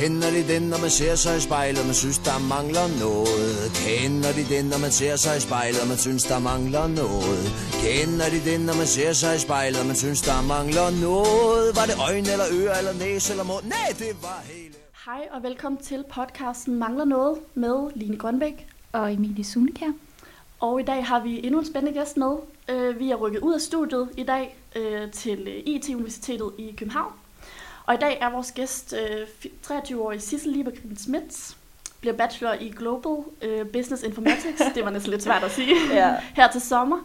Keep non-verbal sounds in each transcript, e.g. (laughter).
Kender de den, når man ser sig i spejlet, man synes, der mangler noget? Kender de den, når man ser sig i spejlet, man synes, der mangler noget? Kender de den, når man ser sig i spejlet, man synes, der mangler noget? Var det øjne eller øre eller næse eller mund? Nej, det var hele... Hej og velkommen til podcasten Mangler Noget med Line Grønbæk. og Emilie Sunekær. Og i dag har vi endnu en spændende gæst med. Øh, vi er rykket ud af studiet i dag øh, til øh, IT-universitetet i København. Og i dag er vores gæst øh, fi- 23-årige Sissel Liebergren Smits. Bliver bachelor i Global øh, Business Informatics. Det var næsten lidt svært at sige. Ja. (laughs) Her til sommer.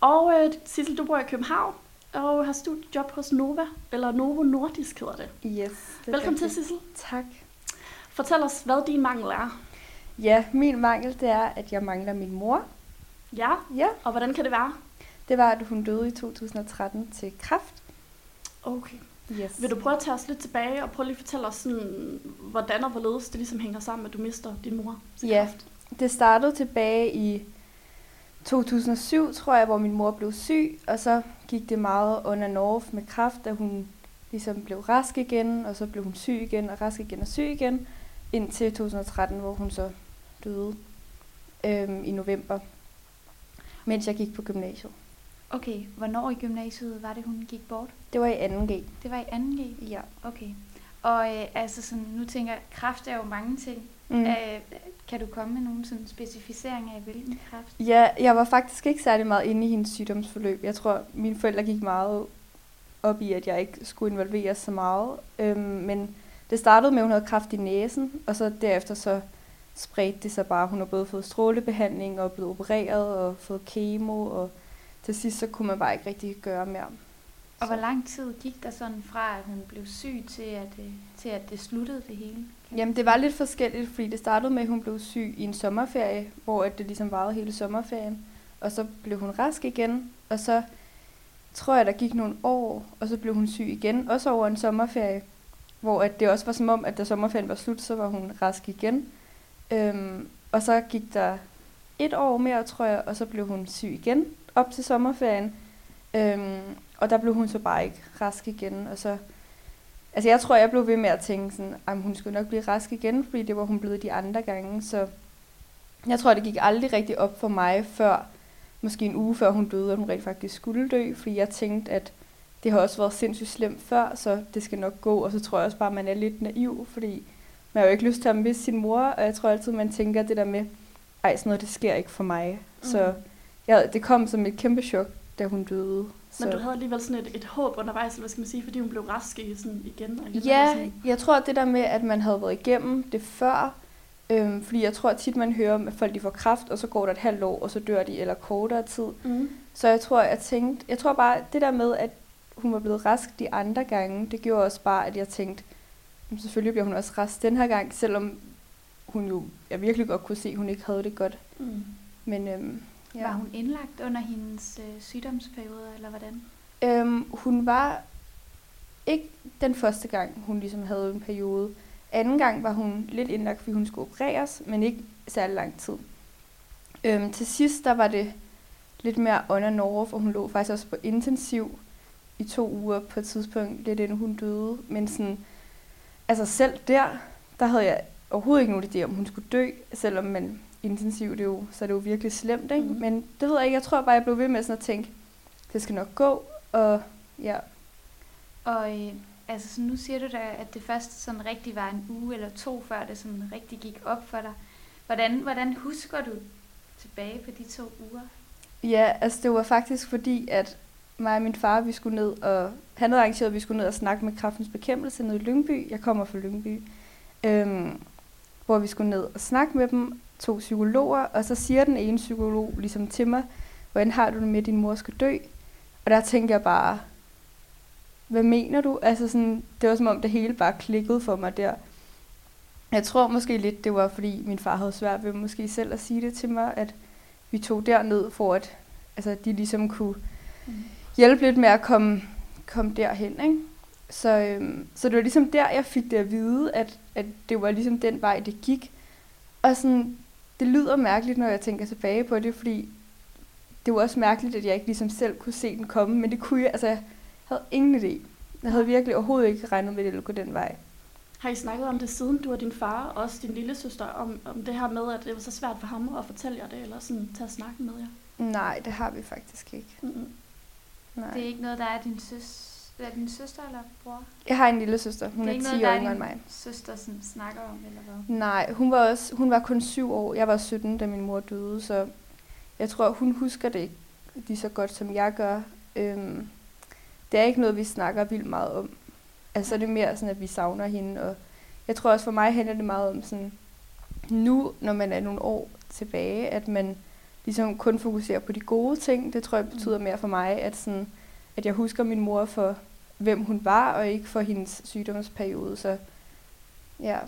Og øh, Sissel, du bor i København og har studiejob hos Nova, eller Novo Nordisk hedder det. Yes. det Velkommen til. Sissel. Tak. Fortæl os, hvad din mangel er. Ja, min mangel, det er, at jeg mangler min mor. Ja, Ja, og hvordan kan det være? det var, at hun døde i 2013 til kræft. Okay. Yes. Vil du prøve at tage os lidt tilbage og prøve lige at fortælle os, sådan, hvordan og hvorledes det ligesom hænger sammen, at du mister din mor Ja. kræft? Det startede tilbage i 2007, tror jeg, hvor min mor blev syg, og så gik det meget and off med kræft, da hun ligesom blev rask igen, og så blev hun syg igen, og rask igen og syg igen, indtil 2013, hvor hun så døde øhm, i november, mens jeg gik på gymnasiet. Okay, hvornår i gymnasiet var det, hun gik bort? Det var i 2G. Det var i 2G? Ja. Okay. Og øh, altså sådan, nu tænker jeg, kræft er jo mange ting. Mm. Øh, kan du komme med nogle sådan specificeringer af hvilken kræft? Ja, jeg var faktisk ikke særlig meget inde i hendes sygdomsforløb. Jeg tror, mine forældre gik meget op i, at jeg ikke skulle involveres så meget. Øhm, men det startede med, at hun havde kræft i næsen, og så derefter så spredte det sig bare. Hun har både fået strålebehandling og blevet opereret og fået kemo, og til sidst så kunne man bare ikke rigtig gøre mere. Og Så- hvor lang tid gik der sådan fra, at hun blev syg, til at, øh, til at det sluttede det hele? Jamen, det var lidt forskelligt, fordi det startede med, at hun blev syg i en sommerferie, hvor at det ligesom varede hele sommerferien. Og så blev hun rask igen, og så tror jeg, der gik nogle år, og så blev hun syg igen, også over en sommerferie. Hvor at det også var som om, at da sommerferien var slut, så var hun rask igen. Øhm, og så gik der et år mere, tror jeg, og så blev hun syg igen op til sommerferien. Øhm, og der blev hun så bare ikke rask igen, og så Altså jeg tror, jeg blev ved med at tænke sådan, at hun skulle nok blive rask igen, fordi det var hun blevet de andre gange. Så jeg tror, det gik aldrig rigtig op for mig, før måske en uge før hun døde, at hun rent faktisk skulle dø. Fordi jeg tænkte, at det har også været sindssygt slemt før, så det skal nok gå. Og så tror jeg også bare, at man er lidt naiv, fordi man har jo ikke lyst til at miste sin mor. Og jeg tror altid, man tænker det der med, ej, sådan noget, det sker ikke for mig. Mm. Så ja, det kom som et kæmpe chok, da hun døde. Så. Men du havde alligevel sådan et, et håb undervejs, eller hvad skal man sige, fordi hun blev rask i sådan igen og igen. Ja, sådan. jeg tror, at det der med, at man havde været igennem det før, øhm, fordi jeg tror tit, man hører om, at folk de får kræft, og så går der et halvt år, og så dør de, eller kortere tid. Mm. Så jeg tror, jeg tænkte, jeg tror bare, det der med, at hun var blevet rask de andre gange, det gjorde også bare, at jeg tænkte, "Jamen, selvfølgelig bliver hun også rask den her gang, selvom hun jo, jeg virkelig godt kunne se, at hun ikke havde det godt. Mm. Men øhm, Ja. Var hun indlagt under hendes øh, sygdomsperiode, eller hvordan? Øhm, hun var ikke den første gang, hun ligesom havde en periode. Anden gang var hun lidt indlagt, fordi hun skulle opereres, men ikke særlig lang tid. Øhm, til sidst, der var det lidt mere on and off, og hun lå faktisk også på intensiv i to uger på et tidspunkt, lidt inden hun døde. Men sådan, altså selv der, der havde jeg overhovedet ikke nogen idé om, hun skulle dø, selvom man intensiv, det er jo, så er det jo virkelig slemt, ikke? Mm. Men det ved jeg ikke, jeg tror bare, jeg blev ved med sådan at tænke, det skal nok gå, og ja, Og øh, altså, så nu siger du da, at det først sådan rigtig var en uge eller to, før det sådan rigtig gik op for dig. Hvordan, hvordan husker du tilbage på de to uger? Ja, altså det var faktisk fordi, at mig og min far, vi skulle ned, og han havde arrangeret, at vi skulle ned og snakke med kraftens bekæmpelse nede i Lyngby. Jeg kommer fra Lyngby. Øhm, hvor vi skulle ned og snakke med dem, to psykologer, og så siger den ene psykolog ligesom til mig, hvordan har du det med, at din mor skal dø? Og der tænkte jeg bare, hvad mener du? Altså sådan, det var som om det hele bare klikkede for mig der. Jeg tror måske lidt, det var fordi min far havde svært ved måske selv at sige det til mig, at vi tog derned for at altså, de ligesom kunne hjælpe lidt med at komme, komme derhen. Ikke? Så, øhm, så det var ligesom der, jeg fik det at vide, at, at det var ligesom den vej, det gik. Og sådan, det lyder mærkeligt, når jeg tænker tilbage på det, fordi det var også mærkeligt, at jeg ikke ligesom selv kunne se den komme, men det kunne jeg, altså jeg havde ingen idé. Jeg havde virkelig overhovedet ikke regnet med, at det ville gå den vej. Har I snakket om det siden du og din far, og også din lille søster, om, om det her med, at det var så svært for ham at fortælle jer det, eller sådan tage snakken med jer? Nej, det har vi faktisk ikke. Mm-mm. Nej. Det er ikke noget, der er din søs er din søster eller bror? Jeg har en lille søster. Hun det er, ikke 10 noget, år er yngre end mig. søster sådan, snakker om, eller hvad? Nej, hun var, også, hun var kun syv år. Jeg var 17, da min mor døde, så jeg tror, hun husker det ikke lige så godt, som jeg gør. Øhm, det er ikke noget, vi snakker vildt meget om. Altså, det er mere sådan, at vi savner hende. Og jeg tror også, for mig handler det meget om sådan, nu, når man er nogle år tilbage, at man ligesom kun fokuserer på de gode ting. Det tror jeg betyder mere for mig, at, sådan, at jeg husker min mor for, hvem hun var, og ikke for hendes sygdomsperiode. Så ja,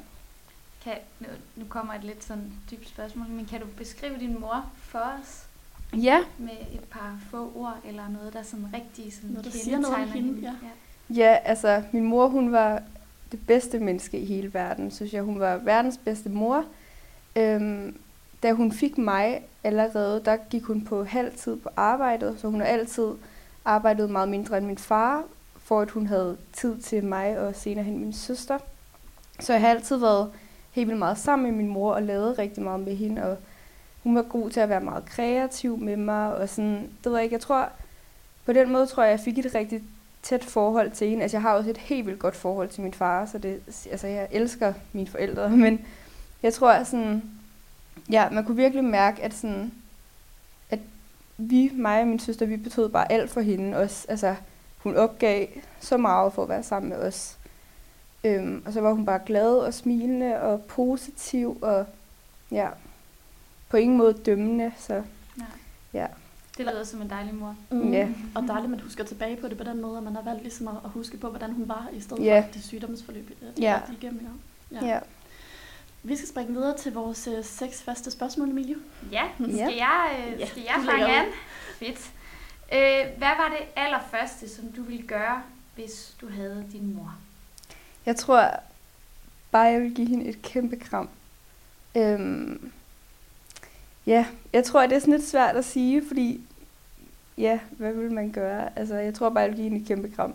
Kan, nu, nu kommer et lidt sådan dybt spørgsmål, men kan du beskrive din mor for os Ja, med et par få ord, eller noget, der sådan rigtig sådan Noget, der siger noget om kendetegner hende, ja. Ja, altså min mor, hun var det bedste menneske i hele verden, synes jeg. Hun var verdens bedste mor. Øhm, da hun fik mig allerede, der gik hun på halv tid på arbejdet, så hun har altid arbejdet meget mindre end min far, for at hun havde tid til mig og senere hen min søster. Så jeg har altid været helt vildt meget sammen med min mor og lavet rigtig meget med hende, og hun var god til at være meget kreativ med mig, og sådan, det ved jeg ikke, jeg tror, på den måde tror jeg, jeg fik et rigtig tæt forhold til hende. Altså, jeg har også et helt vildt godt forhold til min far, så det, altså, jeg elsker mine forældre, (laughs) men jeg tror, at sådan, ja, man kunne virkelig mærke, at sådan, at vi, mig og min søster, vi betød bare alt for hende også. Altså, hun opgav så meget for at være sammen med os. Øhm, og så var hun bare glad og smilende og positiv og ja, på ingen måde dømmende. Så Nej. Ja. Det lyder som en dejlig mor. Mm. Ja. Og dejligt, at man husker tilbage på det på den måde, at man har valgt ligesom at, at huske på, hvordan hun var, i stedet Ja. for det sygdomsforløb, øh, de Ja. ja. igennem. Ja. ja. Vi skal springe videre til vores øh, seks faste spørgsmål, Emilie. Ja, skal Ja. jeg, øh, Ja, skal du jeg fange an? Fedt. Øh, hvad var det allerførste, som du ville gøre, hvis du havde din mor? Jeg tror bare, jeg vil give hende et kæmpe kram. Øhm, ja, jeg tror, det er sådan lidt svært at sige, fordi ja, hvad vil man gøre? Altså, jeg tror bare, jeg vil give hende et kæmpe kram.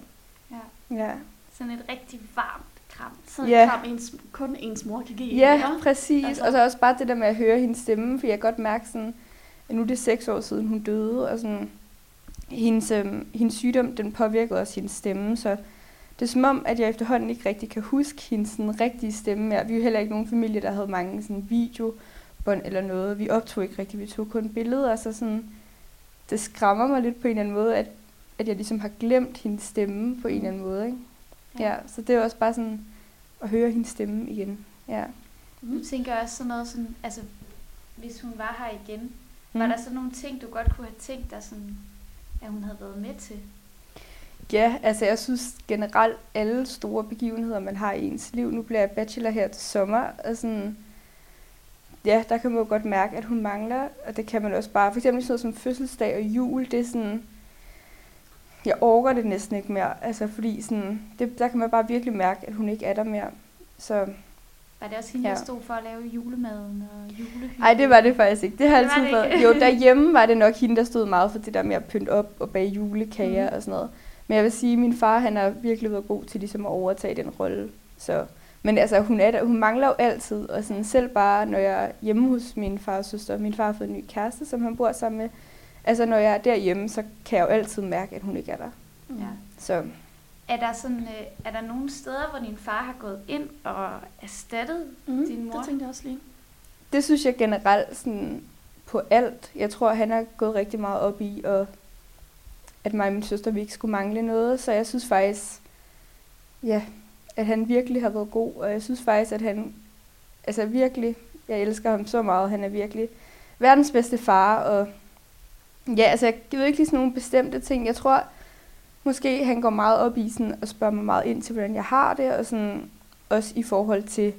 Ja. Ja, Sådan et rigtig varmt kram. Sådan Ja. en kram, ens, kun ens mor kan give. ja ikke? præcis. Altså- Og så også bare det der med at høre hendes stemme, for jeg kan godt mærke sådan, at nu er det seks år siden, hun døde, og sådan, hendes, øhm, hendes sygdom, den påvirkede også hendes stemme, så det er som om, at jeg efterhånden ikke rigtig kan huske hendes sådan, rigtige stemme mere. Vi er jo heller ikke nogen familie, der havde mange sådan, videobånd eller noget. Vi optog ikke rigtig, vi tog kun billeder, så sådan, det skræmmer mig lidt på en eller anden måde, at, at jeg ligesom har glemt hendes stemme på en eller anden måde. Ikke? Ja, så det er også bare sådan at høre hendes stemme igen. Ja. Nu tænker jeg også sådan noget sådan, altså hvis hun var her igen, mm. var der så nogle ting, du godt kunne have tænkt dig sådan, at hun havde været med til? Ja, altså jeg synes generelt alle store begivenheder, man har i ens liv. Nu bliver jeg bachelor her til sommer, og sådan, ja, der kan man jo godt mærke, at hun mangler, og det kan man også bare, for eksempel sådan noget som fødselsdag og jul, det er sådan, jeg orker det næsten ikke mere, altså fordi sådan, det, der kan man bare virkelig mærke, at hun ikke er der mere. Så var det også hende, Ja. der stod for at lave julemaden og julehygge? Ej, det var det faktisk ikke. Det har Det altid været. Jo, derhjemme var det nok hende, der stod meget for det der med at pynte op og bage julekager Mhm. og sådan noget. Men jeg vil sige, at min far, han har virkelig været god til ligesom at overtage den rolle. Så, men altså, hun, er der, hun mangler jo altid, og sådan, selv bare, når jeg er hjemme hos min far og søster, min far har fået en ny kæreste, som han bor sammen med, altså når jeg er derhjemme, så kan jeg jo altid mærke, at hun ikke er der. Mm. Ja. Så Er der, sådan, øh, er der nogle steder, hvor din far har gået ind og erstattet Mm, din mor? det tænkte jeg også lige. det synes jeg generelt sådan på alt. Jeg tror, han har gået rigtig meget op i, og at mig og min søster vi ikke skulle mangle noget. Så jeg synes faktisk, ja, at han virkelig har været god. Og jeg synes faktisk, at han, altså virkelig, jeg elsker ham så meget. Han er virkelig verdens bedste far. Og ja, altså jeg ved ikke lige sådan nogle bestemte ting. Jeg tror, måske han går meget op i sådan, og spørger mig meget ind til, hvordan jeg har det. Og sådan, også i forhold til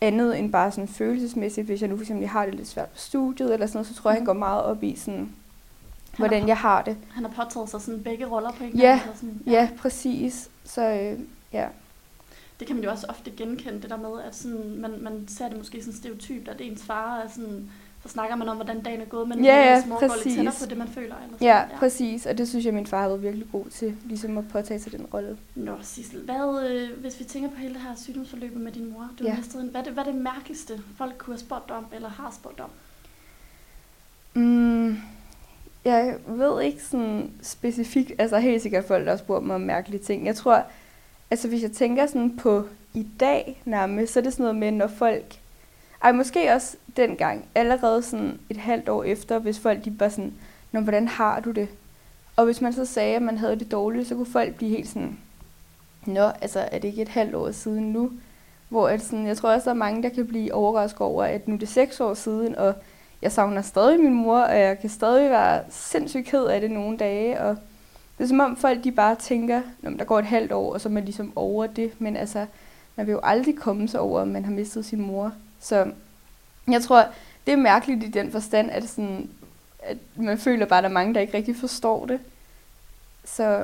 andet end bare sådan følelsesmæssigt. Hvis jeg nu for eksempel har det lidt svært på studiet eller sådan noget, så tror jeg, han går meget op i sådan, hvordan jeg har det. Han har påtaget sig sådan begge roller på en Ja, gang. eller Sådan, Ja, præcis. Så øh, ja. Det kan man jo også ofte genkende, det der med, at sådan, man, man ser det måske sådan stereotypt, at ens far er sådan så snakker man om, hvordan dagen er gået, men Ja, ja, mor går lidt tættere på det, man føler. Eller Ja, sådan. præcis. Og det synes jeg, min far har været virkelig god til, ligesom at påtage sig den rolle. Nå, Sissel, hvad, øh, hvis vi tænker på hele det her sygdomsforløb med din mor, du ja. Ja. en, hvad, er det, hvad er det mærkeligste, folk kunne have spurgt om, eller har spurgt om? Mm, jeg ved ikke sådan specifikt, altså helt sikkert folk, der har spurgt mig om mærkelige ting. Jeg tror, altså hvis jeg tænker sådan på i dag nærmest, så er det sådan noget med, når folk, ej måske også dengang, allerede sådan et halvt år efter, hvis folk de bare sådan, Nå, hvordan har du det? Og hvis man så sagde, at man havde det dårligt, så kunne folk blive helt sådan, Nå, altså er det ikke et halvt år siden nu? Hvor at sådan, jeg tror også, der er mange, der kan blive overrasket over, at nu er det seks år siden, og jeg savner stadig min mor, og jeg kan stadig være sindssygt ked af det nogle dage. Og det er som om folk de bare tænker, at der går et halvt år, og så er man ligesom over det. Men altså, man vil jo aldrig komme sig over, at man har mistet sin mor. Så jeg tror, det er mærkeligt i den forstand, at, sådan, at man føler bare, at der er mange, der ikke rigtig forstår det. Så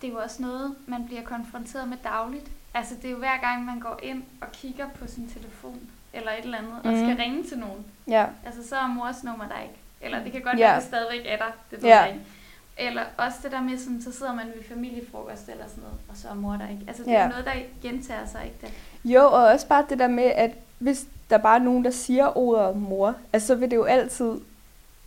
Det er jo også noget, man bliver konfronteret med dagligt. Altså, det er jo hver gang, man går ind og kigger på sin telefon, eller et eller andet, mm. og Mhm. skal ringe til nogen. ja, Altså, så er mors nummer der ikke. Eller det kan godt Ja. være, at det stadigvæk er der. Det ved Ja. jeg ikke. Eller også det der med, sådan, så sidder man ved familiefrokost eller sådan noget, og så er mor der ikke. Altså, det er Ja. jo noget, der gentager sig, ikke det? Jo, og også bare det der med, at hvis der bare er nogen, der siger ordet mor, altså så vil det jo altid,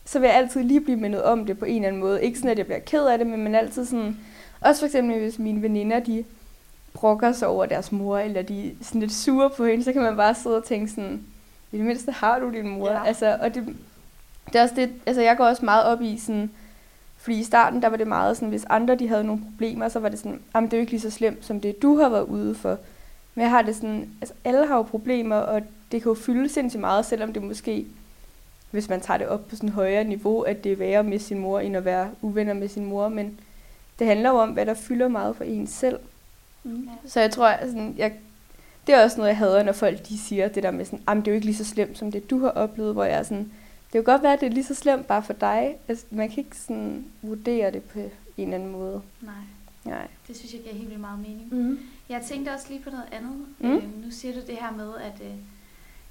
så vil jeg altid lige blive mindet om det på en eller anden måde. Ikke sådan, at jeg bliver ked af det, men man altid sådan, også for eksempel hvis mine veninder, de brokker sig over deres mor, eller de er sådan lidt sure på hende, så kan man bare sidde og tænke sådan, i det mindste har du din mor. Ja. Altså, og det, det er også det, altså jeg går også meget op i sådan, fordi i starten, der var det meget sådan, hvis andre de havde nogle problemer, så var det sådan, jamen det er jo ikke lige så slemt, som det du har været ude for. Men jeg har det sådan, altså alle har jo problemer, og det kan jo fylde sindssygt meget, selvom det måske, hvis man tager det op på sådan et højere niveau, at det er værre med sin mor, end at være uvenner med sin mor. Men det handler jo om, hvad der fylder meget for en selv. Mm. Ja. Så jeg tror, at sådan, jeg, det er også noget, jeg hader, når folk de siger det der med sådan, det er jo ikke lige så slemt, som det du har oplevet, hvor jeg er sådan, det kan godt være, at det er lige så slemt bare for dig. Altså, man kan ikke sådan vurdere det på en eller anden måde. Nej, Nej. det synes jeg giver helt vildt meget mening. Mm. Jeg tænkte også lige på noget andet. Mm. Mm. Øh, nu siger du det her med, at, øh,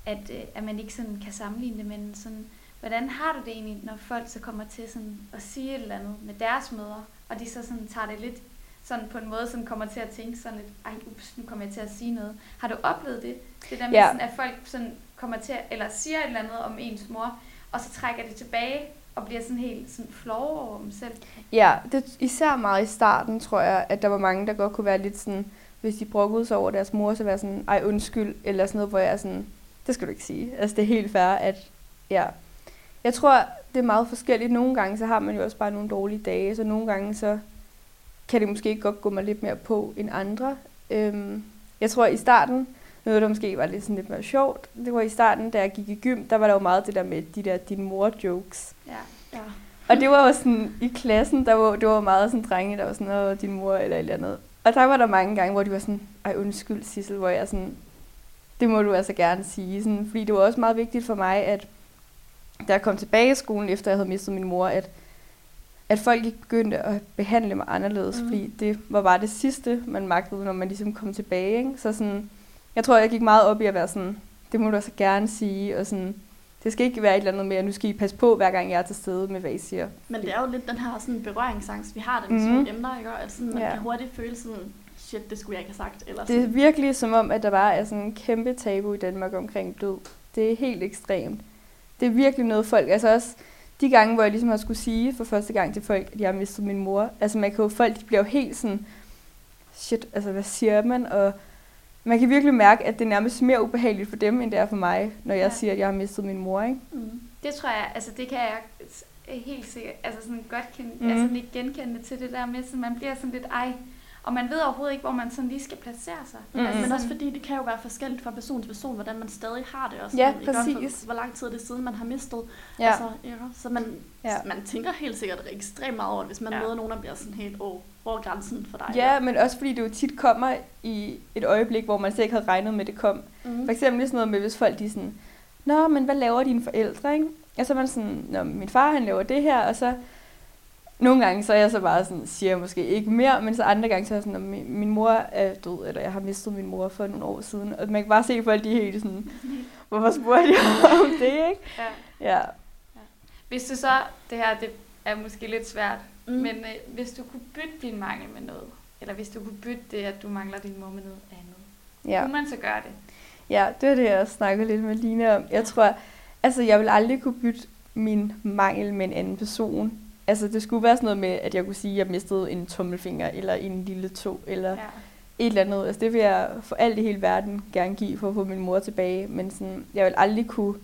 at, øh, at man ikke sådan kan sammenligne det, men sådan, hvordan har du det egentlig, når folk så kommer til sådan at sige et eller andet med deres mødre, og de så sådan tager det lidt sådan på en måde, sådan kommer til at tænke sådan lidt, ej ups, nu kommer jeg til at sige noget. Har du oplevet det? Det der med, Ja. sådan, at folk sådan kommer til at, eller siger et eller andet om ens mor, og så trækker det tilbage, og bliver sådan helt sådan flove over dem selv. Ja, det, især meget i starten, tror jeg, at der var mange, der godt kunne være lidt sådan, hvis de brokkede sig over deres mor, så være sådan, ej undskyld, eller sådan noget, hvor jeg er sådan, det skal du ikke sige. Altså det er helt fair, at ja. Jeg tror, det er meget forskelligt. Nogle gange, så har man jo også bare nogle dårlige dage, så nogle gange, så kan det måske godt gå mig lidt mere på end andre. Øhm, jeg tror, i starten, noget der måske var lidt, sådan lidt mere sjovt, det var i starten, da jeg gik i gym, der var der jo meget det der med de der din mor-jokes. Ja. Ja. Og det var jo sådan, i klassen, der var, det var meget sådan drenge, der var sådan, åh, din mor eller et eller andet. Og der var der mange gange, hvor de var sådan, ej undskyld Sissel, hvor jeg sådan, det må du altså gerne sige. Sådan, fordi det var også meget vigtigt for mig, at da jeg kom tilbage i skolen, efter jeg havde mistet min mor, at, at folk ikke begyndte at behandle mig anderledes, mm. fordi det var bare det sidste, man magtede, når man ligesom kom tilbage. Ikke? Så sådan, jeg tror, jeg gik meget op i at være sådan, det må du altså gerne sige, og sådan, det skal ikke være et eller andet med, at nu skal I passe på, hver gang jeg er til stede med, hvad I siger. Men det er jo lidt den her sådan berøringsangst, vi har det med mm. sådan emner, ikke? Og Altså, man Ja. kan hurtigt føle sådan, shit, det skulle jeg ikke have sagt. Eller Det er virkelig som om, at der bare er sådan en kæmpe tabu i Danmark omkring død. Det er helt ekstremt. Det er virkelig noget folk, altså også de gange, hvor jeg ligesom har skulle sige for første gang til folk, at jeg har mistet min mor. Altså man kan jo, folk de bliver jo helt sådan, shit, altså hvad siger man? Og man kan virkelig mærke, at det er nærmest mere ubehageligt for dem, end det er for mig, når jeg Ja. siger, at jeg har mistet min mor, ikke? Mm. Det tror jeg, altså det kan jeg helt sikkert, altså sådan godt kende, mm. altså ikke genkende det til det der med, så man bliver sådan lidt ej, og man ved overhovedet ikke, hvor man sådan lige skal placere sig. Mhm. Altså Men også sådan- fordi det kan jo være forskelligt fra person til person, hvordan man stadig har det også. Ja, Ikke? Også præcis. Hvor lang tid er det siden, man har mistet. Ja. Altså, ja. Så man, Ja. man tænker helt sikkert ekstremt meget over det, hvis man Ja. møder nogen, der bliver sådan helt over, over grænsen for dig. Ja, men også fordi det jo tit kommer i et øjeblik, hvor man slet ikke havde regnet med, at det kom. Mm. For eksempel sådan noget med, hvis folk de er sådan, Nå, men hvad laver dine forældre, ikke? Og så er man sådan, Nå, min far han laver det her, og så nogle gange så er jeg så bare sådan, siger jeg måske ikke mere, men så andre gange så er jeg sådan, at min, min mor er død, eller jeg har mistet min mor for nogle år siden. Og man kan bare se, folk de er helt sådan, hvorfor spurgte jeg om (laughs) det, ikke? Ja. Ja. Hvis du så, det her det er måske lidt svært, Mm. men øh, hvis du kunne bytte din mangel med noget, eller hvis du kunne bytte det, at du mangler din mor med noget andet, ja. Ja. kunne man så gøre det? ja, det var det, jeg snakkede lidt med Line om. Jeg tror, altså jeg vil aldrig kunne bytte min mangel med en anden person. Altså det skulle være sådan noget med, at jeg kunne sige, at jeg mistede en tommelfinger, eller en lille tog, eller Ja. et eller andet. Altså det vil jeg for alt i hele verden gerne give for at få min mor tilbage. Men sådan, jeg vil aldrig kunne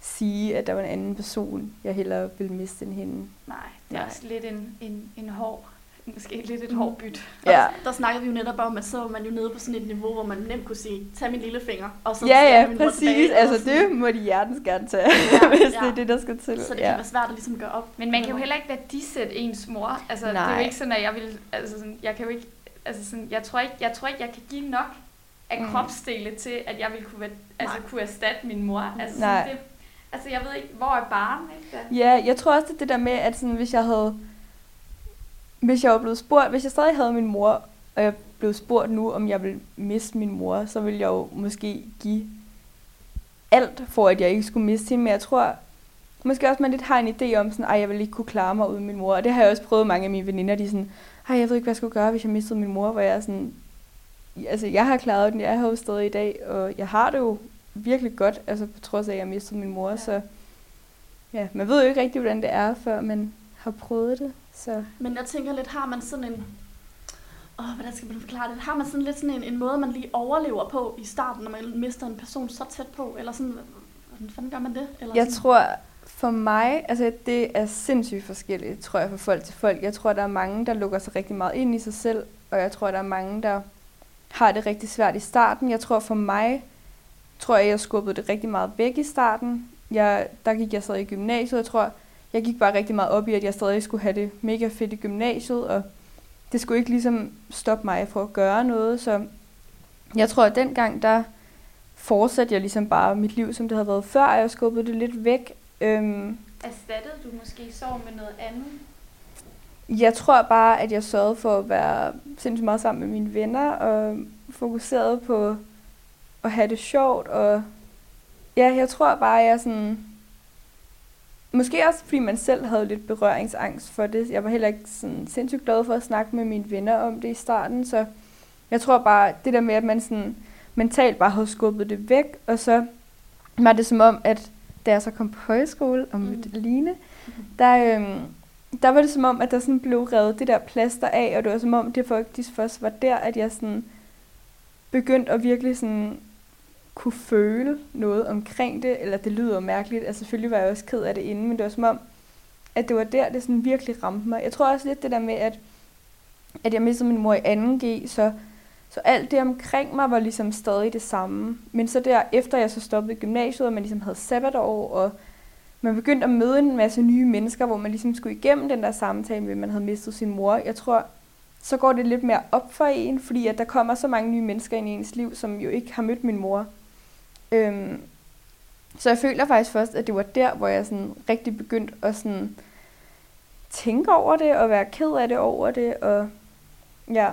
sige, at der var en anden person, jeg hellere ville miste end hende. Nej, det er Nej. også lidt en, en, en hård, måske lidt et Mm. hårdt byt. Ja, Der snakkede vi jo netop om, at så var man jo nede på sådan et niveau, hvor man nemt kunne sige, tag min lille finger, og så ja, skal jeg ja min mor præcis. tilbage, Altså det må de hjertens gerne tage, Ja, (laughs) hvis det ja. er det, der skal til. Så det ja. kan være svært at ligesom gøre op. Men man kan jo heller ikke værdisætte ens mor. Altså, det er Nej. jo ikke sådan, at jeg vil... Altså, sådan, jeg kan jo ikke... Altså, sådan, jeg, tror ikke, jeg tror ikke, jeg kan give nok af Mm. mm. kropsdele til, at jeg vil kunne, altså, Nej. kunne erstatte min mor. Altså, Nej. sådan, det, altså, jeg ved ikke, hvor er barn, ikke? Ja, jeg tror også, det er det der med, at sådan, hvis jeg havde... Hvis jeg var blevet spurgt, hvis jeg stadig havde min mor, og jeg blev spurgt nu, om jeg ville miste min mor, så ville jeg jo måske give alt, for at jeg ikke skulle miste hende. Men jeg tror, måske også, man lidt har en idé om, sådan, at jeg vil ikke kunne klare mig uden min mor. Og det har jeg også prøvet mange af mine veninder, de er sådan, ej, jeg ved ikke, hvad jeg skulle gøre, hvis jeg mistede min mor, hvor jeg er sådan, altså jeg har klaret den, jeg er her jo stadig i dag, og jeg har det jo virkelig godt, altså på trods af, at jeg mistede min mor, ja. så ja, man ved jo ikke rigtig, hvordan det er, før man har prøvet det, så Men jeg tænker lidt, har man sådan en... Åh, hvordan skal man forklare det? Har man sådan lidt sådan en, en måde, man lige overlever på i starten, når man mister en person så tæt på? Eller sådan, hvordan fanden gør man det? Eller jeg sådan? tror for mig, altså det er sindssygt forskelligt, tror jeg, fra folk til folk. Jeg tror, der er mange, der lukker sig rigtig meget ind i sig selv, og jeg tror, der er mange, der har det rigtig svært i starten. Jeg tror for mig, tror jeg, jeg skubbede det rigtig meget væk i starten. Jeg, der gik jeg stadig i gymnasiet, jeg tror, jeg gik bare rigtig meget op i, at jeg stadig skulle have det mega fedt i gymnasiet, og det skulle ikke ligesom stoppe mig fra at gøre noget, så jeg tror, at dengang, der fortsatte jeg ligesom bare mit liv, som det havde været før, og jeg skubbede det lidt væk. Øhm, Erstattede du måske sorg med noget andet? jeg tror bare, at jeg sørgede for at være sindssygt meget sammen med mine venner, og fokuseret på at have det sjovt, og ja, jeg tror bare, at jeg sådan... Måske også, fordi man selv havde lidt berøringsangst for det. Jeg var heller ikke sådan sindssygt glad for at snakke med mine venner om det i starten, så jeg tror bare, det der med, at man sådan mentalt bare havde skubbet det væk, og så var det som om, at da jeg så kom på højskole og mødte Mhm. Line, der, øhm, der var det som om, at der sådan blev revet det der plaster af, og det var som om, det faktisk først var der, at jeg sådan begyndte at virkelig sådan kunne føle noget omkring det, eller det lyder mærkeligt, altså selvfølgelig var jeg også ked af det inden, men det var som om, at det var der, det sådan virkelig ramte mig. Jeg tror også lidt det der med, at, at jeg mistede min mor i 2G, så, så alt det omkring mig var ligesom stadig det samme. Men så der, efter jeg så stoppede i gymnasiet, og man ligesom havde sabbatår, og man begyndte at møde en masse nye mennesker, hvor man ligesom skulle igennem den der samtale med, at man havde mistet sin mor. Jeg tror, så går det lidt mere op for en, fordi at der kommer så mange nye mennesker ind i ens liv, som jo ikke har mødt min mor. Øhm, så jeg føler faktisk først, at det var der, hvor jeg sådan rigtig begyndte at sådan tænke over det, og være ked af det over det, og ja,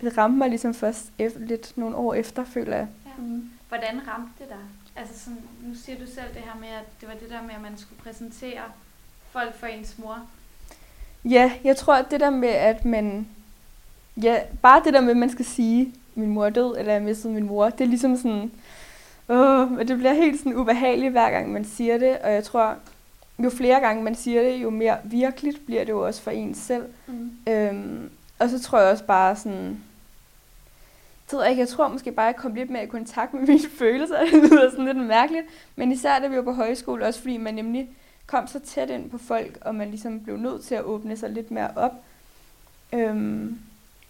det ramte mig ligesom først efter, lidt nogle år efter, føler jeg. Ja. Mm. Hvordan ramte det dig? Altså sådan, nu siger du selv det her med, at det var det der med, at man skulle præsentere folk for ens mor. Ja, jeg tror, at det der med, at man... Ja, bare det der med, at man skal sige, min mor er død, eller jeg mistede min mor, det er ligesom sådan... Åh, men det bliver helt sådan ubehageligt, hver gang man siger det, og jeg tror, jo flere gange man siger det, jo mere virkeligt bliver det jo også for en selv. Mm. Øhm, og så tror jeg også bare sådan... Det ved jeg ikke, jeg tror måske bare, at jeg kom lidt mere i kontakt med (laughs) mine følelser. Det lyder sådan lidt mærkeligt. Men især da vi var på højskole, også fordi man nemlig kom så tæt ind på folk, og man ligesom blev nødt til at åbne sig lidt mere op. Øhm,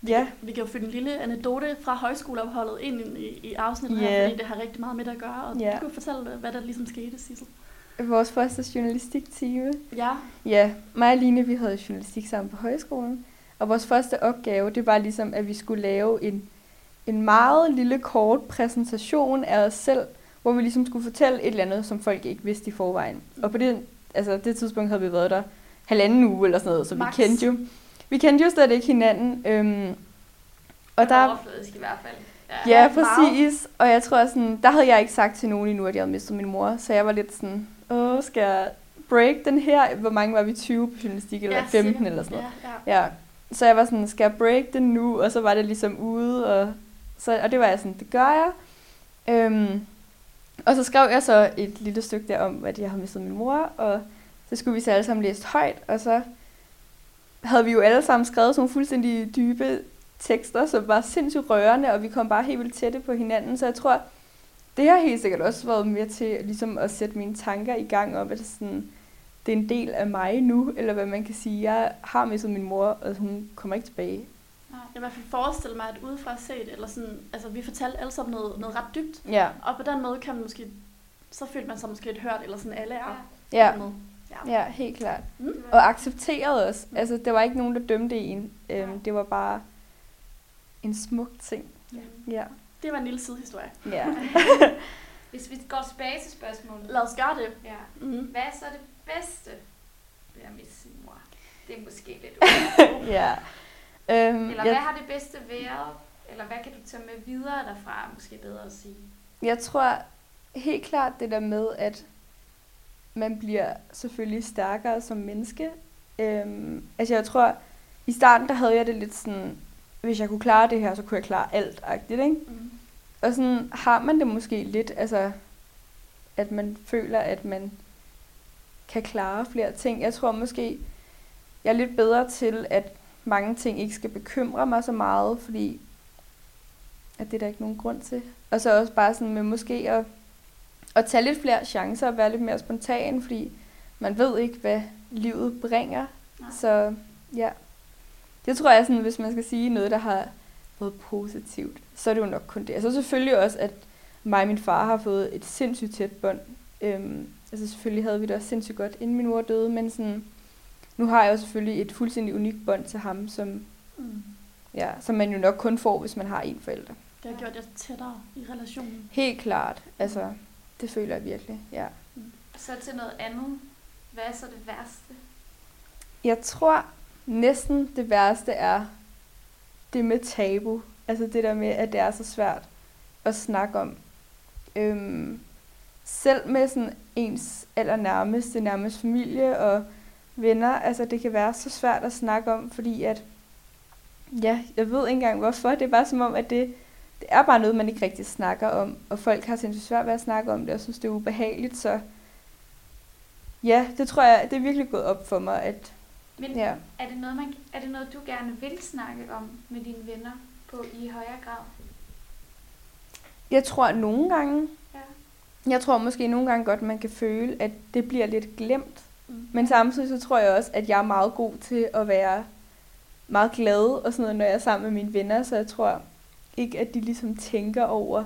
ja, Vi kan jo fylde en lille anekdote fra højskoleopholdet ind i, i afsnittet her, Ja. fordi det har rigtig meget med det at gøre. Og Ja. du kan fortælle, hvad der ligesom skete, Sissel. vores første journalistiktime. Ja, Ja, mig og Line, vi havde journalistik sammen på højskolen. Og vores første opgave, det var ligesom, at vi skulle lave en, en meget lille kort præsentation af os selv, hvor vi ligesom skulle fortælle et eller andet, som folk ikke vidste i forvejen. Og på det, altså, det tidspunkt havde vi været der halvanden uge eller sådan noget, så Max. vi kendte jo, vi kendte jo slet ikke hinanden. Øhm, og der, Overfladisk i hvert fald. Ja, meget. præcis. Og jeg tror sådan, der havde jeg ikke sagt til nogen endnu, at jeg havde mistet min mor. Så jeg var lidt sådan, åh, skal jeg break den her? Hvor mange var vi? 20 på gymnastik, eller Ja, 15 cirka. eller sådan noget. Ja, ja. Ja. Så jeg var sådan, skal jeg break den nu? Og så var det ligesom ude, og, så, og det var jeg sådan, det gør jeg. Øhm, og så skrev jeg så et lille stykke der om, at jeg havde mistet min mor, og så skulle vi så alle sammen læse højt, og så havde vi jo alle sammen skrevet sådan nogle fuldstændig dybe tekster, som var sindssygt rørende, og vi kom bare helt vildt tætte på hinanden, så jeg tror, det har helt sikkert også været med til ligesom at sætte mine tanker i gang om, at det, sådan, det er en del af mig nu, eller hvad man kan sige. Jeg har mistet min mor, og hun kommer ikke tilbage. Nej, Jeg kan i hvert fald forestille mig, at udefra set, eller sådan, altså vi fortalte alle sammen noget, noget ret dybt, Ja, og på den måde kan man måske, så føler man sig måske et hørt, eller sådan alle er. ja, med. Ja. ja helt klart. Mm. Og accepteret os. Altså, der var ikke nogen, der dømte en. Øhm, det var bare en smuk ting. Ja. Ja. Det var en lille sidehistorie. ja. (laughs) Hvis vi går tilbage til spørgsmålet. Lad os gøre det. Ja. Mm. Hvad er så det bedste ved at miste sin mor? Det er måske lidt (laughs) ja. Øhm, Eller jeg, hvad har det bedste været? Eller hvad kan du tage med videre derfra? er Måske bedre at sige. jeg tror helt klart det der med, at man bliver selvfølgelig stærkere som menneske. Øhm, altså jeg tror, i starten der havde jeg det lidt sådan, hvis jeg kunne klare det her, så kunne jeg klare alt, agtigt, ikke? Mm. Og sådan har man det måske lidt, altså at man føler, at man kan klare flere ting. Jeg tror måske, jeg er lidt bedre til, at mange ting ikke skal bekymre mig så meget, fordi at det er der ikke nogen grund til. Og så også bare sådan med måske at, at tage lidt flere chancer og være lidt mere spontan, fordi man ved ikke, hvad livet bringer. Nej. Så ja, det tror jeg sådan, hvis man skal sige noget, der har været positivt, så er det jo nok kun det. Altså selvfølgelig også, at mig og min far har fået et sindssygt tæt bånd. Øhm, altså selvfølgelig havde vi det også sindssygt godt, inden min mor døde, men sådan, nu har jeg jo selvfølgelig et fuldstændig unikt bånd til ham, som, Mm. ja, som man jo nok kun får, hvis man har en forælder. Det har gjort jer tættere i relationen. Helt klart. Altså, det føler jeg virkelig, ja. Så til noget andet. Hvad er så det værste? Jeg tror næsten det værste er det med tabu. Altså det der med, at det er så svært at snakke om. Øhm, selv med sådan ens allernærmeste, nærmest familie og venner, altså det kan være så svært at snakke om, fordi at, ja, jeg ved ikke engang hvorfor, det er bare som om, at det, det er bare noget, man ikke rigtig snakker om, og folk har sindssygt svært ved at snakke om det, og synes, det er ubehageligt, så ja, det tror jeg, det er virkelig gået op for mig, at Men Ja. er, det noget, man, er det noget, du gerne vil snakke om med dine venner på i højere grad? Jeg tror at nogle gange, Ja. jeg tror måske nogle gange godt, man kan føle, at det bliver lidt glemt. Mm. Men samtidig så tror jeg også, at jeg er meget god til at være meget glad og sådan noget, når jeg er sammen med mine venner. Så jeg tror ikke, at de ligesom tænker over,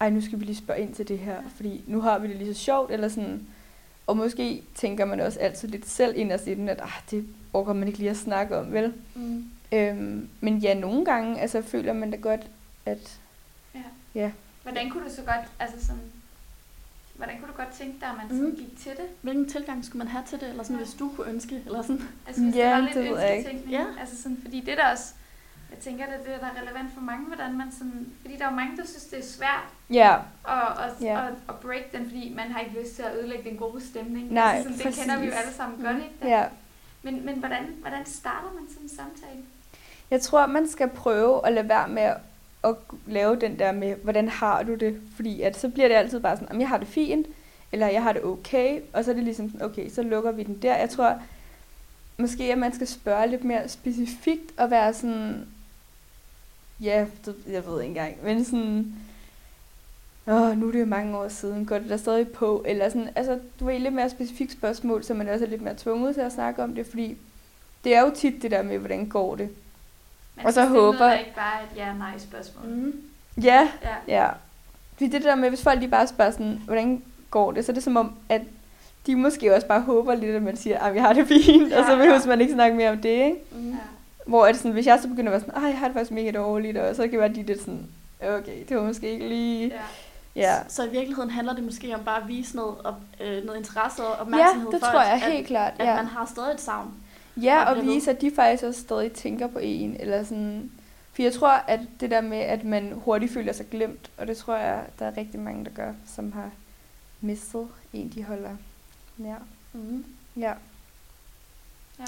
ej, nu skal vi lige spørge ind til det her, fordi nu har vi det lige så sjovt, eller sådan. Og måske tænker man også altid lidt selv inderst i den, at ah, det orker man ikke lige at snakke om, vel? Mm. Øhm, men ja, nogle gange altså, føler man da godt, at Hvordan kunne du så godt, altså sådan, hvordan kunne du godt tænke dig, at man sådan Mhm. gik til det? Hvilken tilgang skulle man have til det, eller sådan, Ja. hvis du kunne ønske, eller sådan? Altså hvis Ja, det var lidt det ved jeg ikke. Ja. Altså sådan, fordi det er der også, jeg tænker, det er det, der er relevant for mange, hvordan man sådan, fordi der er jo mange, der synes, det er svært ja, at, at, Ja. at, at break den, fordi man har ikke lyst til at ødelægge den gode stemning. Nej, altså sådan, det kender vi jo præcis. alle sammen godt, ikke? ja. Men, men hvordan, hvordan starter man sådan en samtale? Jeg tror, man skal prøve at lade være med at, at lave den der med, hvordan har du det? Fordi at så bliver det altid bare sådan, om jeg har det fint, eller jeg har det okay, og så er det ligesom sådan, okay, så lukker vi den der. Jeg tror måske, at man skal spørge lidt mere specifikt og være sådan, ja, det, jeg ved ikke engang, men sådan, åh, nu er det jo mange år siden, går det der stadig på? Eller sådan, altså, du ved, lidt mere specifikt spørgsmål, så man også er lidt mere tvunget til at snakke om det, fordi det er jo tit det der med, hvordan går det? Man Og så håber- der ikke bare et ja-nej spørgsmål. Mm. Ja, Ja. Ja. Fordi det der med, hvis folk de bare spørger sådan, hvordan går det, så er det som om, at de måske også bare håber lidt, at man siger, at vi har det fint, ja, og så behøver ja. man ikke snakke mere om det, ikke? Mm. ja. Hvor er det sådan, hvis jeg så begynder at være sådan, ej, jeg har det faktisk mega dårligt, og så kan det være de lidt sådan, okay, det var måske ikke lige ja. Ja. Så i virkeligheden handler det måske om bare at vise noget, op, øh, noget interesse og opmærksomhed Ja, det for, tror jeg at, helt klart. at, Ja. at man har stadig et savn. Ja, og vise, at de faktisk også stadig tænker på en. Eller sådan. For jeg tror, at det der med, at man hurtigt føler sig glemt, og det tror jeg, der er rigtig mange, der gør, som har mistet en, de holder nær. Mm. Ja. Ja.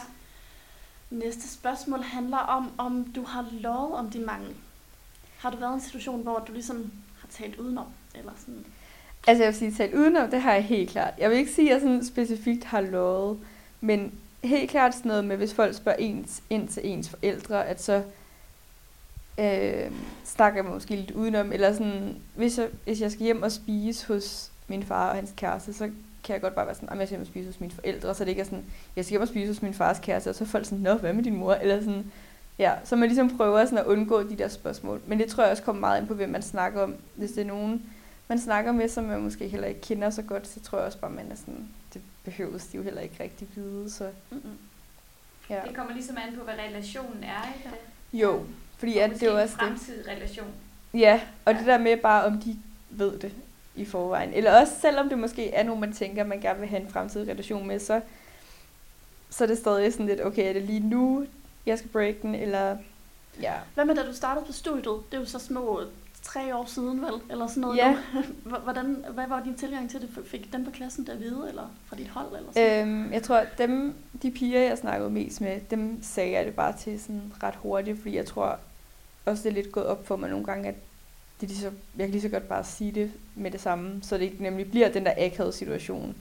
Næste spørgsmål handler om, om du har lovet om din mangel. Har du været i en situation, hvor du ligesom har talt udenom? Eller sådan? Altså jeg vil sige, talt udenom, det har jeg helt klart. Jeg vil ikke sige, at jeg sådan specifikt har lovet, men helt klart sådan noget med, hvis folk spørger ens, ind til ens forældre, at så øh, snakker jeg måske lidt udenom, eller sådan, hvis jeg, hvis jeg skal hjem og spise hos min far og hans kæreste, så kan jeg godt bare være sådan, at jeg skal hjem og spise hos mine forældre, så det ikke er sådan, jeg skal hjem og spise hos min fars kæreste, og så er folk sådan, nå, hvad med din mor? Eller sådan, ja, så man ligesom prøver sådan at undgå de der spørgsmål. Men det tror jeg også kommer meget ind på, hvem man snakker om. Hvis det er nogen, man snakker med, som man måske heller ikke kender så godt, så tror jeg også bare, man er sådan, det behøves de jo heller ikke rigtig vide, så Mm-mm. ja. Det kommer ligesom an på, hvad relationen er, ikke? Jo, fordi at det er også det. fremtidig relation. Ja, og det der med bare, om de ved det i forvejen. Eller også, selvom det måske er nogen, man tænker, man gerne vil have en fremtidig relation med, så, så er det stadig sådan lidt, okay, er det lige nu, jeg skal break den, eller ja. Hvad med da du startede på studiet? Det er jo så små tre år siden, vel? Eller sådan noget Ja. (laughs) Hvordan, hvad var din tilgang til det? Fik dem på klassen der at vide, eller fra dit hold? Eller sådan? Øhm, jeg tror, at dem, de piger, jeg snakkede mest med, dem sagde jeg det bare til sådan ret hurtigt, fordi jeg tror også, det er lidt gået op for mig nogle gange, at det er lige så, jeg kan lige så godt bare sige det med det samme, så det ikke nemlig bliver den der akavede situation.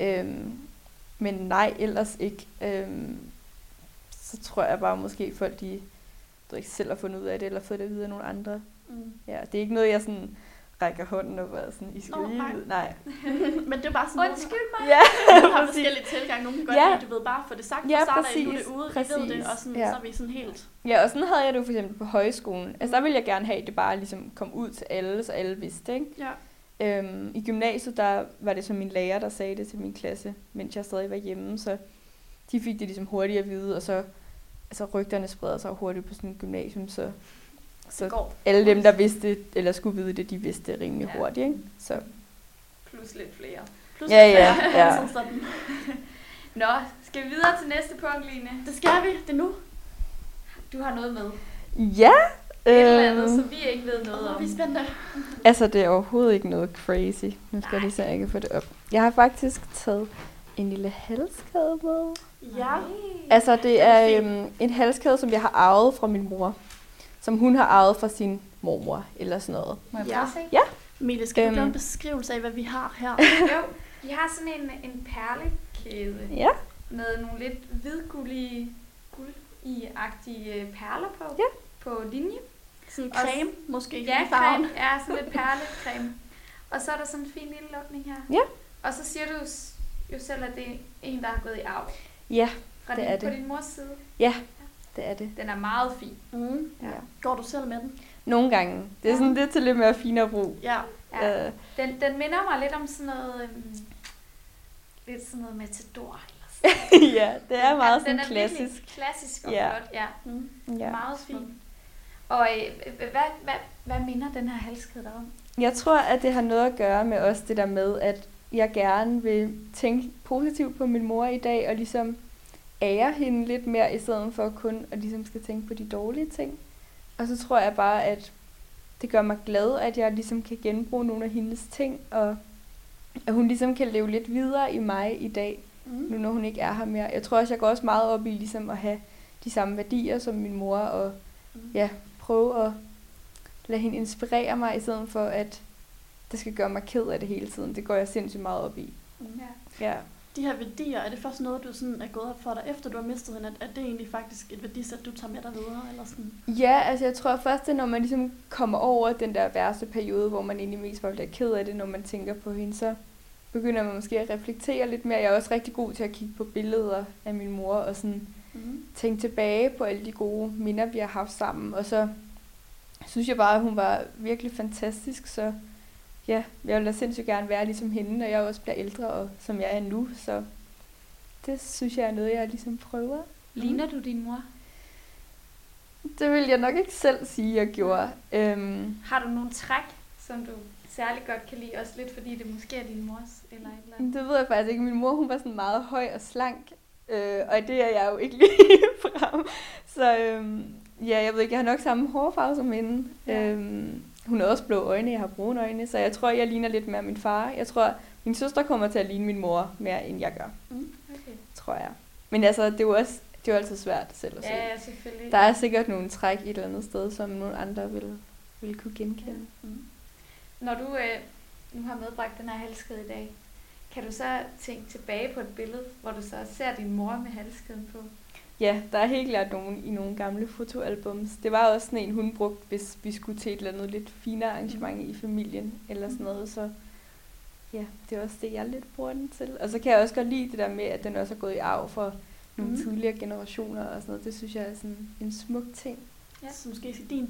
Øhm, men nej, ellers ikke. Øhm, så tror jeg bare måske folk, de ved ikke selv har fundet ud af det, eller fået det videre af nogle andre. Mm. Ja, det er ikke noget, jeg sådan rækker hånden op og er sådan, I skal Nå, lige nej. vide. Nej. (laughs) Men det er bare sådan, Undskyld mig! Ja, (laughs) Nogle har præcis. forskellige tilgang. Nogle kan godt Ja. lide, du ved, bare få det sagt Ja, fra start af, nu er præcis. det ude, vi ved det, Præcis. og sådan, Ja. så er vi sådan helt... Ja, og sådan havde jeg det jo for eksempel på højskolen. Altså der ville jeg gerne have, at det bare ligesom kom ud til alle, så alle vidste, ikke? Ja. Øhm, I gymnasiet, der var det så min lærer, der sagde det til min klasse, mens jeg stadig var hjemme, så de fik det ligesom hurtigt at vide, og så altså rygterne spreder sig hurtigt på sådan et gymnasium, så, så Det går. alle dem, der vidste, eller skulle vide det, de vidste det rimelig Ja. hurtigt, ikke? Så Plus lidt flere. Pludselig Ja, ja, flere. ja. Sådan den. (laughs) Nå, skal vi videre til næste punkt, Line? Det skal vi. Det er nu. Du har noget med. ja, Et eller andet, øhm, som vi ikke ved noget om. vi er spændte. altså det er overhovedet ikke noget crazy. Nu skal jeg lige se, jeg kan få det op. Jeg har faktisk taget en lille halskæde med. Ja. Altså, det Det er øhm, en halskæde, som jeg har arvet fra min mor. Som hun har arvet fra sin mormor, eller sådan noget. Må jeg Ja. prøve at se? Ja. Mille, skal du Øhm. lave en beskrivelse af, hvad vi har her? Jo, vi har sådan en, en perlekæde Ja. med nogle lidt hvidgullige, guld-agtige øh, perler på. Ja. På linje. Sådan Og s- creme, måske, Ja, creme. Ja, sådan lidt perlecreme. Og så er der sådan en fin lille lukning her. Ja. Og så siger du jo selv, at det er en, der har gået i arv. Ja, Fra Det din, er på det. din mors side. Det er det. Den er meget fin. Mm. Ja. Går du selv med den? Nogle gange. Det er sådan lidt til lidt mere finere brug. Ja. Ja. Øh, Den, den minder mig lidt om sådan noget... Øhm, lidt sådan noget matador. Eller sådan. (laughs) ja, det er meget Altså, sådan den er klassisk. klassisk og Ja. flot. Ja, Mm. Ja. meget fin. Og øh, hvad, hvad, hvad minder den her halskæde dig om? Jeg tror, at det har noget at gøre med også det der med, at jeg gerne vil tænke positivt på min mor i dag, og ligesom ære hende lidt mere, i stedet for kun at ligesom skal tænke på de dårlige ting. Og så tror jeg bare, at det gør mig glad, at jeg ligesom kan genbruge nogle af hendes ting, og at hun ligesom kan leve lidt videre i mig i dag, Mm. nu når hun ikke er her mere. Jeg tror også, jeg går også meget op i ligesom at have de samme værdier som min mor, og Mm. ja, prøve at lade hende inspirere mig, i stedet for at det skal gøre mig ked af det hele tiden. Det går jeg sindssygt meget op i. Mm. Ja. Ja. De her værdier, er det først noget, du sådan er gået op for dig, efter du har mistet hende? At, at det egentlig faktisk et værdisæt, du tager med dig videre? Eller sådan? ja, altså jeg tror først, er, når man ligesom kommer over den der værste periode, hvor man egentlig mest bare bliver ked af det, når man tænker på hende, så begynder man måske at reflektere lidt mere. Jeg er også rigtig god til at kigge på billeder af min mor, og sådan Mm. tænke tilbage på alle de gode minder, vi har haft sammen. Og så synes jeg bare, at hun var virkelig fantastisk, så ja, jeg vil da sindssygt gerne være ligesom hende, når jeg også bliver ældre, og som jeg er nu. Så det synes jeg er noget, jeg ligesom prøver. Ligner du din mor? Det vil jeg nok ikke selv sige, jeg gjorde. Øhm, Har du nogle træk, som du særlig godt kan lide, også lidt fordi det måske er din mors eller et eller andet? Det ved jeg faktisk ikke. Min mor hun var sådan meget høj og slank, øh, og det er jeg jo ikke (laughs) lige frem. Så øh, ja, jeg ved ikke, jeg har nok samme hårfarve som hende. Ja. Øh, hun har også blå øjne, jeg har brune øjne, så jeg tror, jeg ligner lidt mere min far. Jeg tror, min søster kommer til at ligne min mor mere, end jeg gør, Mm. Okay. tror jeg. Men altså, det er jo også det er jo altid svært selv at se. Ja, ja, selvfølgelig. Der er sikkert nogle træk et eller andet sted, som nogle andre vil, vil kunne genkende. Mm. Når du øh, nu har medbragt den her halskæde i dag, kan du så tænke tilbage på et billede, hvor du så ser din mor med halskæden på? Ja, der er helt klart nogen i nogle gamle fotoalbums. Det var også sådan en, hun brugte, hvis vi skulle til et eller andet lidt finere arrangement i familien, eller sådan noget, så ja, det er også det, jeg lidt bruger den til. Og så kan jeg også godt lide det der med, at den også er gået i arv for nogle Mhm. tidligere generationer og sådan noget. Det synes jeg er sådan en smuk ting. Ja. Så måske skal din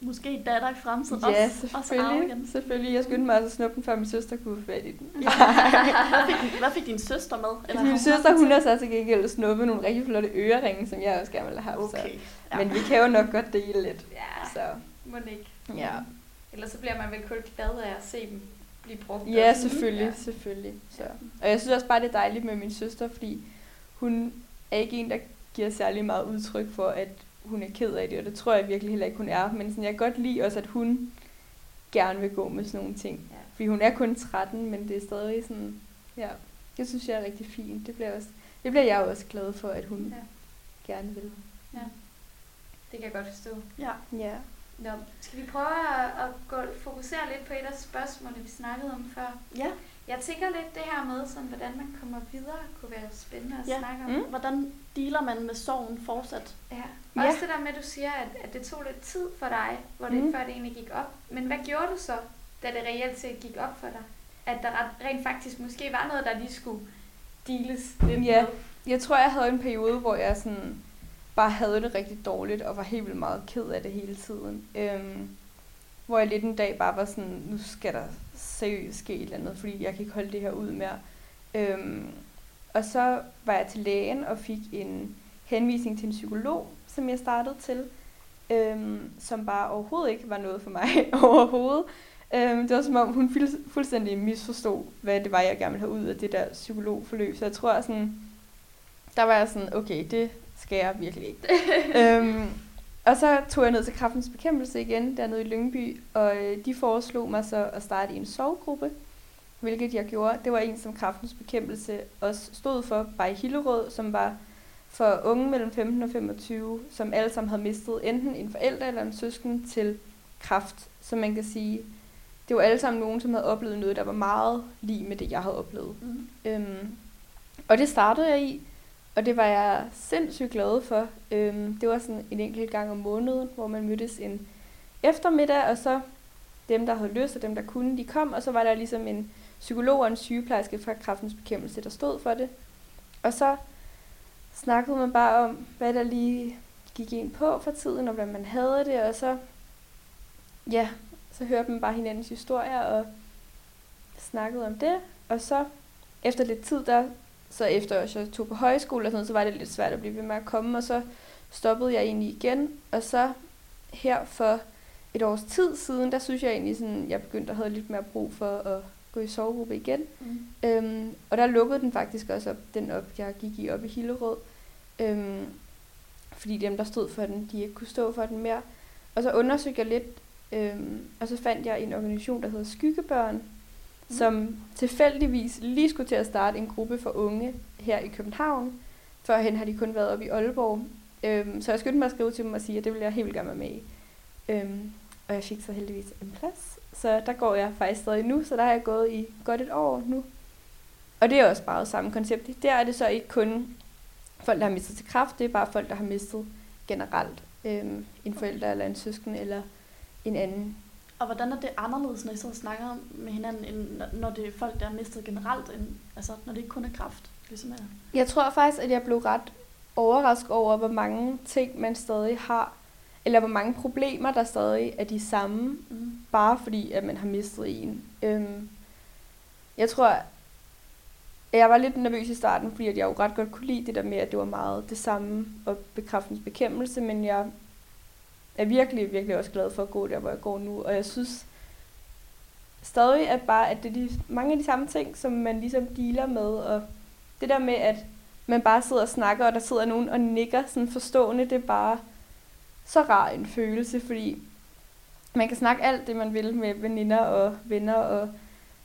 måske datter i fremtiden Ja, også, også selvfølgelig. igen. selvfølgelig. Jeg skyndte mig altså at snuppe den, før min søster kunne få fat i den. (laughs) hvad, fik, hvad fik din søster med? Har min søster, hun har så til gengæld snuppet nogle rigtig flotte øreringe, som jeg også gerne ville have haft. Okay. Så. Men vi kan jo nok godt dele lidt. Ja, Så. må ikke. Ja. Ellers så bliver man vel kun glad af at se dem blive brugt. Ja, også. selvfølgelig, Ja. ja. selvfølgelig. Så. Og jeg synes også bare, det er dejligt med min søster, fordi hun er ikke en, der giver særlig meget udtryk for, at hun er ked af det, og det tror jeg virkelig heller ikke, hun er. Men sådan, jeg kan godt lide også, at hun gerne vil gå med sådan nogle ting. Ja. Fordi hun er kun 13, men det er stadig sådan, ja, det synes jeg er rigtig fint. Det bliver, også, det bliver jeg også glad for, at hun Ja. ja. gerne vil. Det kan jeg godt forstå. Ja. Ja. Nå, skal vi prøve at, at gå, fokusere lidt på et af spørgsmålene, vi snakkede om før? ja. Jeg tænker lidt det her med, sådan, hvordan man kommer videre, kunne være spændende at Ja. snakke om. Mm. Hvordan dealer man med sorgen fortsat? Ja. Ja. Også det der med, at du siger, at, at det tog lidt tid for dig, hvor det, Mm. før det egentlig gik op. Men hvad gjorde du så, da det reelt set gik op for dig? At der ret- rent faktisk måske var noget, der lige skulle deales lidt Ja. med? Jeg tror, jeg havde en periode, hvor jeg sådan bare havde det rigtig dårligt, og var helt vildt meget ked af det hele tiden. Øhm, hvor jeg lidt en dag bare var sådan, nu skal der seriøst ske et eller andet, fordi jeg kan ikke holde det her ud mere. Øhm, og så var jeg til lægen og fik en henvisning til en psykolog, som jeg startede til, øhm, som bare overhovedet ikke var noget for mig (laughs) overhovedet. Øhm, det var som om, hun fuld- fuldstændig misforstod, hvad det var, jeg gerne ville have ud af det der psykologforløb. Så jeg tror sådan, der var jeg sådan, okay, det skal jeg virkelig ikke. (laughs) øhm, og så tog jeg ned til kraftens bekæmpelse igen, dernede i Lyngby, og øh, de foreslog mig så at starte i en sovegruppe, hvilket jeg gjorde. Det var en, som kraftens bekæmpelse også stod for, bare i Hillerød, som var for unge mellem 15 og 25, som alle sammen havde mistet enten en forælder eller en søsken til kraft. Så man kan sige, det var alle sammen nogen, som havde oplevet noget, der var meget lige med det, jeg havde oplevet. Mm. Øhm, og det startede jeg i, og det var jeg sindssygt glad for. Øhm, det var sådan en enkelt gang om måneden, hvor man mødtes en eftermiddag, og så dem, der havde lyst, og dem, der kunne, de kom, og så var der ligesom en psykolog og en sygeplejerske fra kraftens bekæmpelse, der stod for det. Og så snakkede man bare om, hvad der lige gik ind på for tiden, og hvordan man havde det, og så, ja, så hørte man bare hinandens historier, og snakkede om det, og så efter lidt tid der, så efter at jeg tog på højskole og sådan noget, så var det lidt svært at blive ved med at komme, og så stoppede jeg egentlig igen, og så her for et års tid siden, der synes jeg egentlig sådan, jeg begyndte at have lidt mere brug for at gå i sovegruppe igen. Mm. Øhm, og der lukkede den faktisk også op, den op, jeg gik i op i Hillerød. Øhm, fordi dem, der stod for den, de ikke kunne stå for den mere. Og så undersøgte jeg lidt, øhm, og så fandt jeg en organisation, der hedder Skyggebørn, mm. som tilfældigvis lige skulle til at starte en gruppe for unge her i København. Førhen har de kun været oppe i Aalborg. Øhm, så jeg skyndte mig at skrive til dem og sige, at det ville jeg helt vildt gerne være med i. Øhm, og jeg fik så heldigvis en plads. Så der går jeg faktisk stadig nu, så der har jeg gået i godt et år nu. Og det er også bare samme koncept. Der er det så ikke kun folk, der har mistet til kraft, det er bare folk, der har mistet generelt. Øhm, en forælder eller en søsken eller en anden. Og hvordan er det anderledes, når I så snakker med hinanden, end når det er folk, der er mistet generelt, end, altså når det ikke kun er kraft? Ligesom er. Jeg tror faktisk, at jeg blev ret overrasket over, hvor mange ting man stadig har, eller hvor mange problemer, der stadig er de samme, Mm bare fordi, at man har mistet en. Øhm, jeg tror, jeg var lidt nervøs i starten, fordi at jeg jo ret godt kunne lide det der med, at det var meget det samme og bekræftens bekæmpelse, men jeg er virkelig, virkelig også glad for at gå der, hvor jeg går nu, og jeg synes, stadig, at bare at det er de, mange af de samme ting, som man ligesom dealer med, og det der med, at man bare sidder og snakker, og der sidder nogen og nikker sådan forstående, det er bare så rar en følelse, fordi man kan snakke alt det, man vil med veninder og venner, og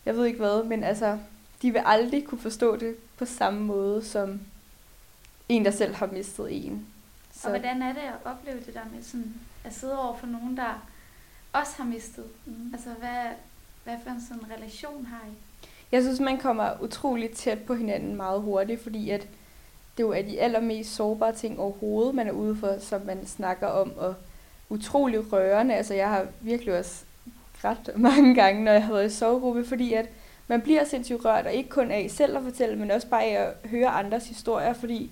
jeg ved ikke hvad, men altså, de vil aldrig kunne forstå det på samme måde, som en, der selv har mistet en. Så. Og hvordan er det at opleve det der med sådan, at sidde over for nogen, der også har mistet? Mm. Altså, hvad, hvad for en sådan relation har I? Jeg synes, man kommer utroligt tæt på hinanden meget hurtigt, fordi at det jo er de allermest sårbare ting overhovedet, man er ude for, som man snakker om, og utrolig rørende. Altså, jeg har virkelig også grædt mange gange, når jeg har været i sovegruppe, fordi at man bliver sindssygt rørt, og ikke kun af selv at fortælle, men også bare af at høre andres historier, fordi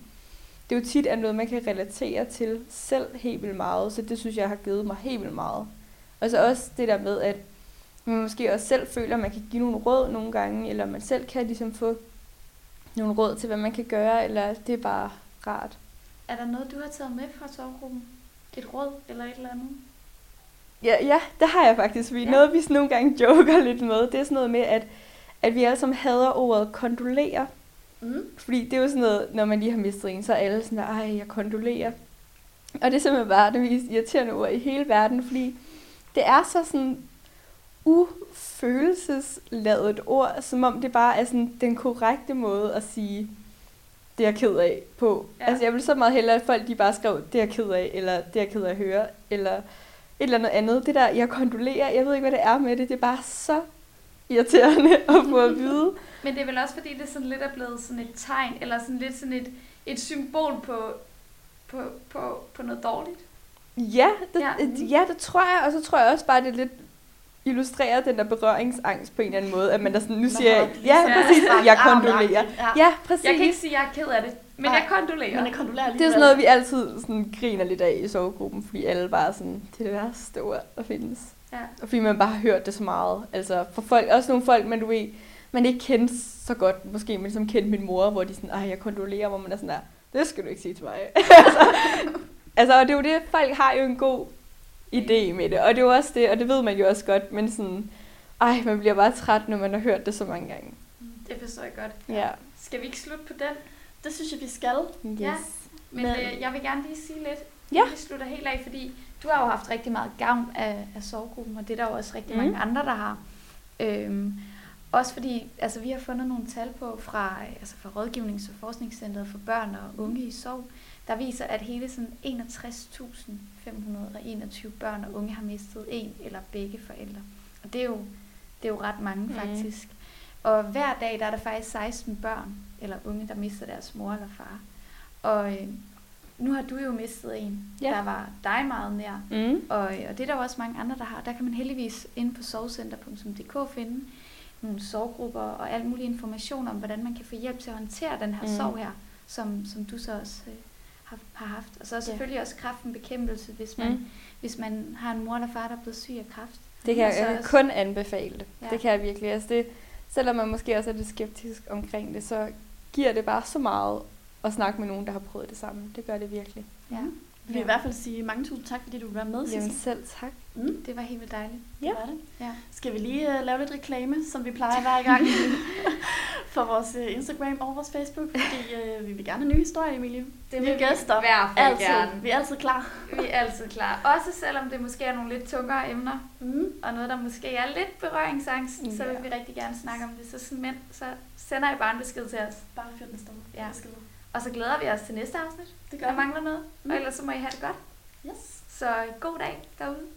det jo tit er noget, man kan relatere til selv helt vildt meget, så det synes jeg har givet mig helt vildt meget. Og så også det der med, at man måske også selv føler, at man kan give nogle råd nogle gange, eller man selv kan ligesom få nogle råd til, hvad man kan gøre, eller det er bare rart. Er der noget, du har taget med fra sovegruppen? Et råd eller et eller andet? Ja, ja det har jeg faktisk. Vi, ja. Noget, vi nogle gange (laughs) joker lidt med, det er sådan noget med, at, at vi alle sammen hader ordet kondolere. Mm. Fordi det er jo sådan noget, når man lige har mistet en, så er alle sådan ej, jeg kondolerer. Og det er simpelthen bare det mest irriterende ord i hele verden, fordi det er så sådan ufølelsesladet ord, som om det bare er sådan den korrekte måde at sige, det er jeg ked af på. Ja. Altså jeg vil så meget hellere, at folk de bare skrev, det er jeg ked af, eller det er jeg ked af at høre, eller et eller andet andet. Det der, jeg kondolerer, jeg ved ikke, hvad det er med det, det er bare så irriterende (laughs) at få at vide. (laughs) Men det er vel også, fordi det sådan lidt er blevet sådan et tegn, eller sådan lidt sådan et, et symbol på, på, på, på noget dårligt. Ja det, ja. ja, det tror jeg, og så tror jeg også bare, det er lidt illustrerer den der berøringsangst på en eller anden måde, at man der sådan, nu siger jeg, ja, præcis, jeg kondolerer. Ja, præcis. Jeg kan ikke sige, at jeg er ked af det, men jeg kondolerer. Men jeg kondolerer det er sådan noget, vi altid sådan griner lidt af i sovegruppen, fordi alle bare sådan, det er det værste ord, der findes. Ja. Og fordi man bare har hørt det så meget. Altså for folk, også nogle folk, man du ved, man ikke kender så godt, måske, men som kendte min mor, hvor de sådan, ej, jeg kondolerer, hvor man er sådan der, det skal du ikke sige til mig. (laughs) altså, altså, og det er jo det, folk har jo en god idé med det, og det er jo også det, og det ved man jo også godt, men sådan, ej, man bliver bare træt, når man har hørt det så mange gange. Det forstår jeg godt. Ja. Skal vi ikke slutte på den? Det synes jeg, vi skal. Yes. Ja, men, men øh, jeg vil gerne lige sige lidt, ja. vi slutter helt af, fordi du har jo haft rigtig meget gavn af, af sovegruppen, og det er der jo også rigtig mm. mange andre, der har. Øhm, også fordi, altså vi har fundet nogle tal på fra, altså fra Rådgivnings- og Forskningscentret for Børn og Unge i Sov, der viser, at hele sådan 61.521 børn og unge har mistet en eller begge forældre. Og det er jo, det er jo ret mange mm. faktisk. Og hver dag der er der faktisk 16 børn eller unge, der mister deres mor eller far. Og øh, nu har du jo mistet en, ja. der var dig meget nær. Mm. Og, og det er der jo også mange andre, der har. Der kan man heldigvis inde på sovcenter.dk finde nogle sorggrupper og al mulig information om, hvordan man kan få hjælp til at håndtere den her mm. sorg her, som, som du så også øh, har, har haft. Og så er selvfølgelig ja. også kræften bekæmpelse, hvis man, mm. hvis man har en mor eller far, der er blevet syg af kræft. Det kan jeg, jeg også... kun anbefale det. Ja. Det kan jeg virkelig. Altså det, selvom man måske også er lidt skeptisk omkring det, så giver det bare så meget at snakke med nogen, der har prøvet det samme. Det gør det virkelig. Ja. Vi vil ja. i hvert fald sige mange tusind tak, fordi du være med, Sissel. Jamen selv tak. Mm. Det var helt vildt dejligt. Ja. Det var det. Ja. Skal vi lige uh, lave lidt reklame, som vi plejer hver gang, (laughs) for vores uh, Instagram og vores Facebook, fordi uh, vi vil gerne have nye historier, Emilie. Det vil gæster. I hvert fald altid. gerne. Vi er altid klar. Vi er altid klar. Også selvom det måske er nogle lidt tungere emner, mm. og noget, der måske er lidt berøringsangst, ja. så vil vi rigtig gerne snakke om det. Så, sådan, så sender I bare en besked til os. Bare fyr den stemme. Ja. Beskeder. Og så glæder vi os til næste afsnit. Det gør Der mangler noget. Mm. Og ellers så må I have det godt. Yes. Så god dag derude.